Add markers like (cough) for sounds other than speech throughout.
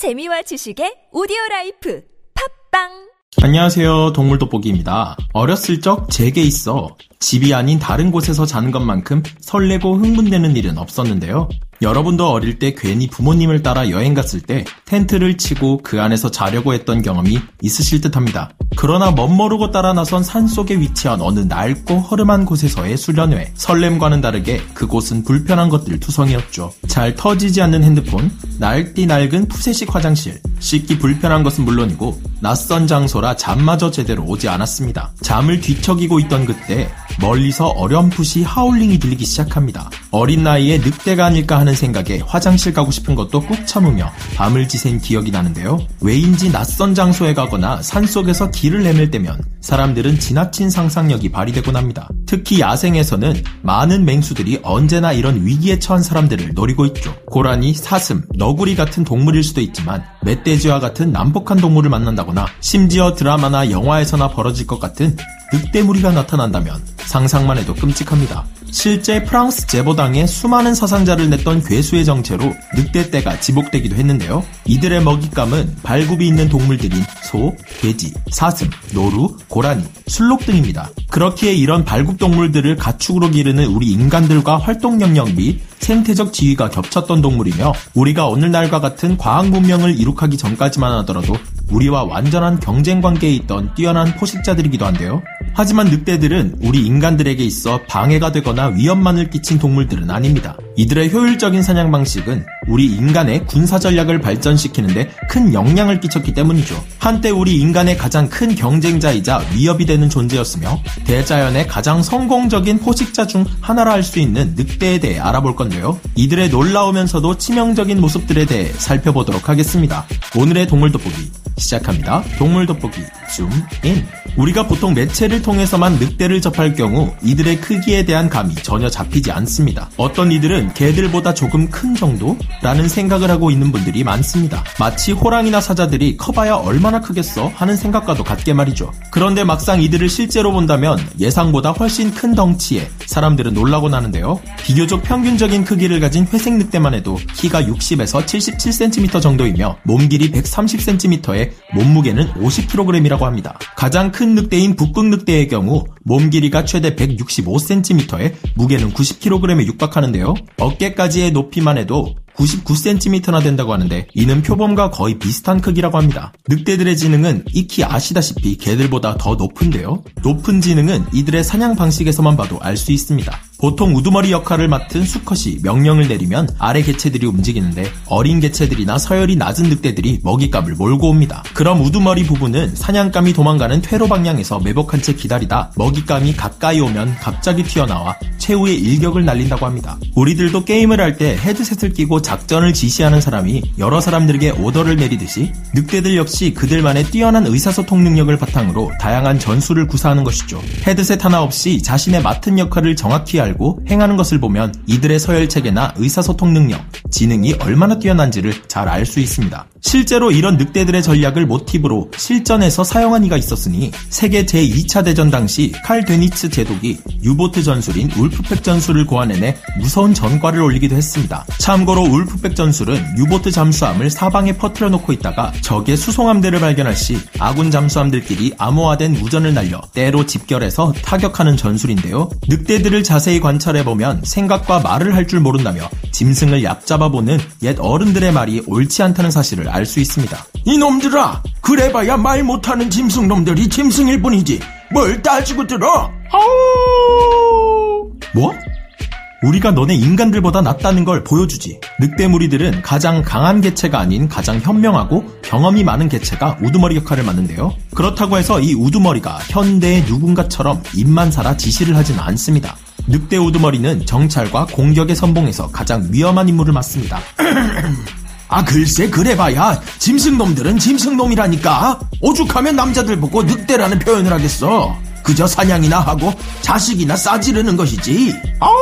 재미와 지식의 오디오 라이프 팟빵 안녕하세요. 동물 돋보기입니다. 어렸을 적 제게 있어 집이 아닌 다른 곳에서 자는 것만큼 설레고 흥분되는 일은 없었는데요. 여러분도 어릴 때 괜히 부모님을 따라 여행 갔을 때 텐트를 치고 그 안에서 자려고 했던 경험이 있으실 듯 합니다. 그러나 멋모르고 따라 나선 산 속에 위치한 어느 낡고 허름한 곳에서의 수련회. 설렘과는 다르게 그곳은 불편한 것들 투성이었죠. 잘 터지지 않는 핸드폰, 낡디 낡은 푸세식 화장실, 씻기 불편한 것은 물론이고 낯선 장소라 잠마저 제대로 오지 않았습니다. 잠을 뒤척이고 있던 그때 멀리서 어렴풋이 하울링이 들리기 시작합니다. 어린 나이에 늑대가 아닐까 하는 생각에 화장실 가고 싶은 것도 꾹 참으며 밤을 지샌 기억이 나는데요. 왜인지 낯선 장소에 가거나 산속에서 길을 헤맬 때면 사람들은 지나친 상상력이 발휘되곤 합니다. 특히 야생에서는 많은 맹수들이 언제나 이런 위기에 처한 사람들을 노리고 있죠. 고라니, 사슴, 너구리 같은 동물일 수도 있지만 멧돼지와 같은 난폭한 동물을 만난다거나 심지어 드라마나 영화에서나 벌어질 것 같은 늑대무리가 나타난다면 상상만 해도 끔찍합니다. 실제 프랑스 제보당에 수많은 사상자를 냈던 괴수의 정체로 늑대떼가 지목되기도 했는데요. 이들의 먹잇감은 발굽이 있는 동물들인 소, 돼지, 사슴, 노루, 고라니, 술록 등입니다. 그렇기에 이런 발굽 동물들을 가축으로 기르는 우리 인간들과 활동 영역 및 생태적 지위가 겹쳤던 동물이며 우리가 오늘날과 같은 과학 문명을 이룩하기 전까지만 하더라도 우리와 완전한 경쟁 관계에 있던 뛰어난 포식자들이기도 한데요. 하지만 늑대들은 우리 인간들에게 있어 방해가 되거나 위험만을 끼친 동물들은 아닙니다. 이들의 효율적인 사냥 방식은 우리 인간의 군사 전략을 발전시키는데 큰 영향을 끼쳤기 때문이죠. 한때 우리 인간의 가장 큰 경쟁자이자 위협이 되는 존재였으며 대자연의 가장 성공적인 포식자 중 하나라 할 수 있는 늑대에 대해 알아볼 건데요. 이들의 놀라우면서도 치명적인 모습들에 대해 살펴보도록 하겠습니다. 오늘의 동물 돋보기 시작합니다. 동물 돋보기 줌인 우리가 보통 매체를 통해서만 늑대를 접할 경우 이들의 크기에 대한 감이 전혀 잡히지 않습니다. 어떤 이들은 개들보다 조금 큰 정도라는 생각을 하고 있는 분들이 많습니다. 마치 호랑이나 사자들이 커봐야 얼마나 크겠어 하는 생각과도 같게 말이죠. 그런데 막상 이들을 실제로 본다면 예상보다 훨씬 큰 덩치에 사람들은 놀라곤 하는데요. 비교적 평균적인 크기를 가진 회색 늑대만 해도 키가 60에서 77cm 정도이며 몸 길이 130cm에 몸무게는 50kg이라고 합니다. 가장 큰 늑대인 북극 늑대의 경우 몸 길이가 최대 165cm에 무게는 90kg에 육박하는데요. 어깨까지의 높이만 해도 99cm나 된다고 하는데 이는 표범과 거의 비슷한 크기라고 합니다. 늑대들의 지능은 익히 아시다시피 개들보다 더 높은데요. 높은 지능은 이들의 사냥 방식에서만 봐도 알 수 있습니다. 보통 우두머리 역할을 맡은 수컷이 명령을 내리면 아래 개체들이 움직이는데 어린 개체들이나 서열이 낮은 늑대들이 먹잇감을 몰고 옵니다. 그럼 우두머리 부부는 사냥감이 도망가는 퇴로 방향에서 매복한 채 기다리다 먹잇감이 가까이 오면 갑자기 튀어나와 최후의 일격을 날린다고 합니다. 우리들도 게임을 할 때 헤드셋을 끼고 작전을 지시하는 사람이 여러 사람들에게 오더를 내리듯이 늑대들 역시 그들만의 뛰어난 의사소통 능력을 바탕으로 다양한 전술을 구사하는 것이죠. 헤드셋 하나 없이 자신의 맡은 역할을 정확히 알 알고 행하는 것을 보면 이들의 서열 체계나 의사소통 능력, 지능이 얼마나 뛰어난지를 잘 알 수 있습니다. 실제로 이런 늑대들의 전략을 모티브로 실전에서 사용한 이가 있었으니 세계 제2차 대전 당시 칼 데니츠 제독이 유보트 전술인 wolf pack 전술을 고안해내 무서운 전과를 올리기도 했습니다. 참고로 wolf pack 전술은 유보트 잠수함을 사방에 퍼뜨려 놓고 있다가 적의 수송함대를 발견할 시 아군 잠수함들끼리 암호화된 무전을 날려 떼로 집결해서 타격하는 전술인데요. 늑대들을 자세히 관찰해보면 생각과 말을 할 줄 모른다며 짐승을 얕잡아보는 옛 어른들의 말이 옳지 않다는 사실을 알 수 있습니다. 이놈들아, 그래봐야 말 못하는 짐승놈들이 짐승일 뿐이지. 뭘 따지고 들어? 뭐? 우리가 너네 인간들보다 낫다는 걸 보여주지. 늑대무리들은 가장 강한 개체가 아닌 가장 현명하고 경험이 많은 개체가 우두머리 역할을 맡는데요. 그렇다고 해서 이 우두머리가 현대의 누군가처럼 입만 살아 지시를 하진 않습니다. 늑대 우두머리는 정찰과 공격의 선봉에서 가장 위험한 임무를 맡습니다. (clears throat) 아 글쎄 그래봐야 짐승놈들은 짐승놈이라니까 오죽하면 남자들 보고 늑대라는 표현을 하겠어 그저 사냥이나 하고 자식이나 싸지르는 것이지. 아우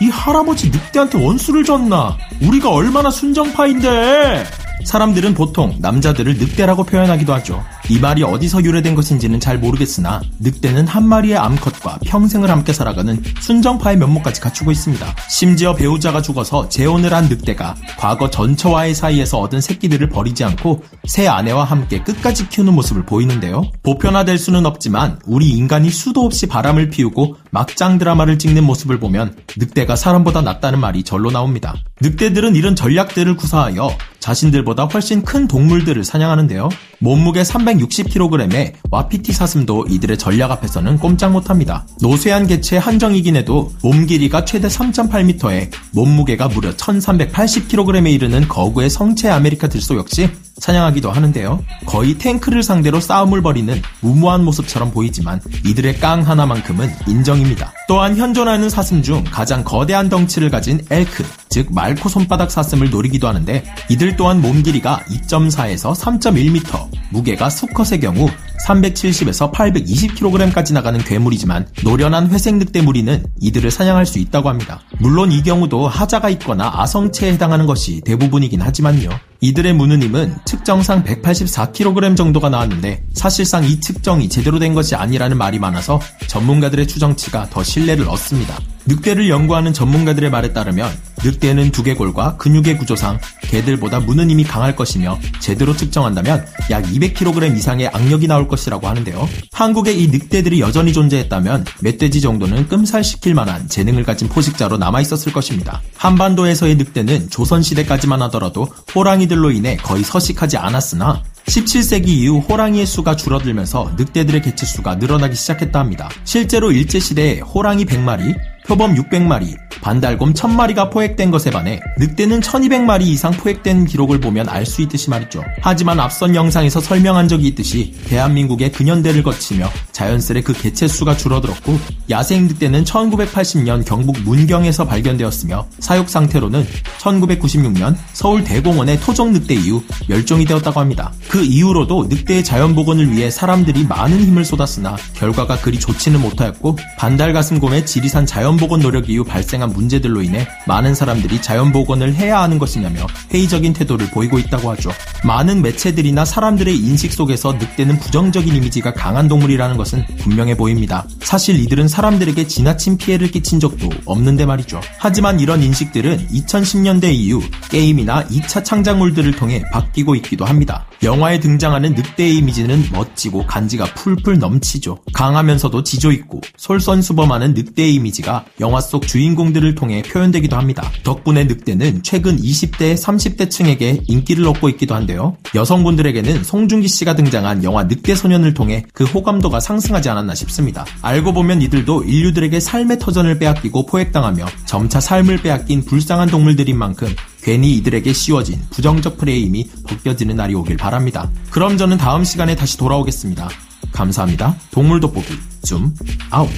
이 할아버지 늑대한테 원수를 줬나? 우리가 얼마나 순정파인데. 사람들은 보통 남자들을 늑대라고 표현하기도 하죠 이 말이 어디서 유래된 것인지는 잘 모르겠으나 늑대는 한 마리의 암컷과 평생을 함께 살아가는 순정파의 면모까지 갖추고 있습니다. 심지어 배우자가 죽어서 재혼을 한 늑대가 과거 전처와의 사이에서 얻은 새끼들을 버리지 않고 새 아내와 함께 끝까지 키우는 모습을 보이는데요. 보편화될 수는 없지만 우리 인간이 수도 없이 바람을 피우고 막장 드라마를 찍는 모습을 보면 늑대가 사람보다 낫다는 말이 절로 나옵니다. 늑대들은 이런 전략들을 구사하여 자신들보다 훨씬 큰 동물들을 사냥하는데요. 몸무게 360kg의 와피티 사슴도 이들의 전략 앞에서는 꼼짝 못합니다. 노쇠한 개체에 한정이긴 해도 몸 길이가 최대 3.8m에 몸무게가 무려 1380kg에 이르는 거구의 성체 아메리카 들소 역시 사냥하기도 하는데요. 거의 탱크를 상대로 싸움을 벌이는 무모한 모습처럼 보이지만 이들의 깡 하나만큼은 인정입니다. 또한 현존하는 사슴 중 가장 거대한 덩치를 가진 엘크, 즉 말코 손바닥 사슴을 노리기도 하는데 이들 또한 몸 길이가 2.4에서 3.1m, 무게가 수컷의 경우 370에서 820kg까지 나가는 괴물이지만 노련한 회색 늑대 무리는 이들을 사냥할 수 있다고 합니다. 물론 이 경우도 하자가 있거나 아성체에 해당하는 것이 대부분이긴 하지만요. 이들의 무느님은 측정상 184kg 정도가 나왔는데 사실상 이 측정이 제대로 된 것이 아니라는 말이 많아서 전문가들의 추정치가 더 신뢰를 얻습니다. 늑대를 연구하는 전문가들의 말에 따르면 늑대는 두개골과 근육의 구조상 개들보다 무는 힘이 강할 것이며 제대로 측정한다면 약 200kg 이상의 악력이 나올 것이라고 하는데요. 한국에 이 늑대들이 여전히 존재했다면 멧돼지 정도는 끔살시킬 만한 재능을 가진 포식자로 남아있었을 것입니다. 한반도에서의 늑대는 조선시대까지만 하더라도 호랑이들로 인해 거의 서식하지 않았으나 17세기 이후 호랑이의 수가 줄어들면서 늑대들의 개체수가 늘어나기 시작했다 합니다. 실제로 일제시대에 호랑이 100마리, 표범 600마리, 반달곰 1000마리가 포획된 것에 반해 늑대는 1200마리 이상 포획된 기록을 보면 알 수 있듯이 말이죠. 하지만 앞선 영상에서 설명한 적이 있듯이 대한민국의 근현대를 거치며 자연스레 그 개체 수가 줄어들었고 야생 늑대는 1980년 경북 문경에서 발견되었으며 사육 상태로는 1996년 서울 대공원의 토종 늑대 이후 멸종이 되었다고 합니다. 그 이후로도 늑대의 자연 복원을 위해 사람들이 많은 힘을 쏟았으나 결과가 그리 좋지는 못하였고 반달가슴곰의 지리산 자연 복원 노력 이후 발생한 문제들로 인해 많은 사람들이 자연 복원을 해야 하는 것이냐며 회의적인 태도를 보이고 있다고 하죠. 많은 매체들이나 사람들의 인식 속에서 늑대는 부정적인 이미지가 강한 동물이라는 것은 분명해 보입니다. 사실 이들은 사람들에게 지나친 피해를 끼친 적도 없는데 말이죠. 하지만 이런 인식들은 2010년대 이후 게임이나 2차 창작물들을 통해 바뀌고 있기도 합니다. 영화에 등장하는 늑대의 이미지는 멋지고 간지가 풀풀 넘치죠. 강하면서도 지조 있고 솔선수범하는 늑대의 이미지가 영화 속 주인공들을 통해 표현되기도 합니다. 덕분에 늑대는 최근 20대, 30대 층에게 인기를 얻고 있기도 한데요. 여성분들에게는 송중기 씨가 등장한 영화 늑대 소년을 통해 그 호감도가 상승하지 않았나 싶습니다. 알고 보면 이들도 인류들에게 삶의 터전을 빼앗기고 포획당하며 점차 삶을 빼앗긴 불쌍한 동물들인 만큼 괜히 이들에게 씌워진 부정적 프레임이 벗겨지는 날이 오길 바랍니다. 그럼 저는 다음 시간에 다시 돌아오겠습니다. 감사합니다. 동물 돋보기 줌 아웃.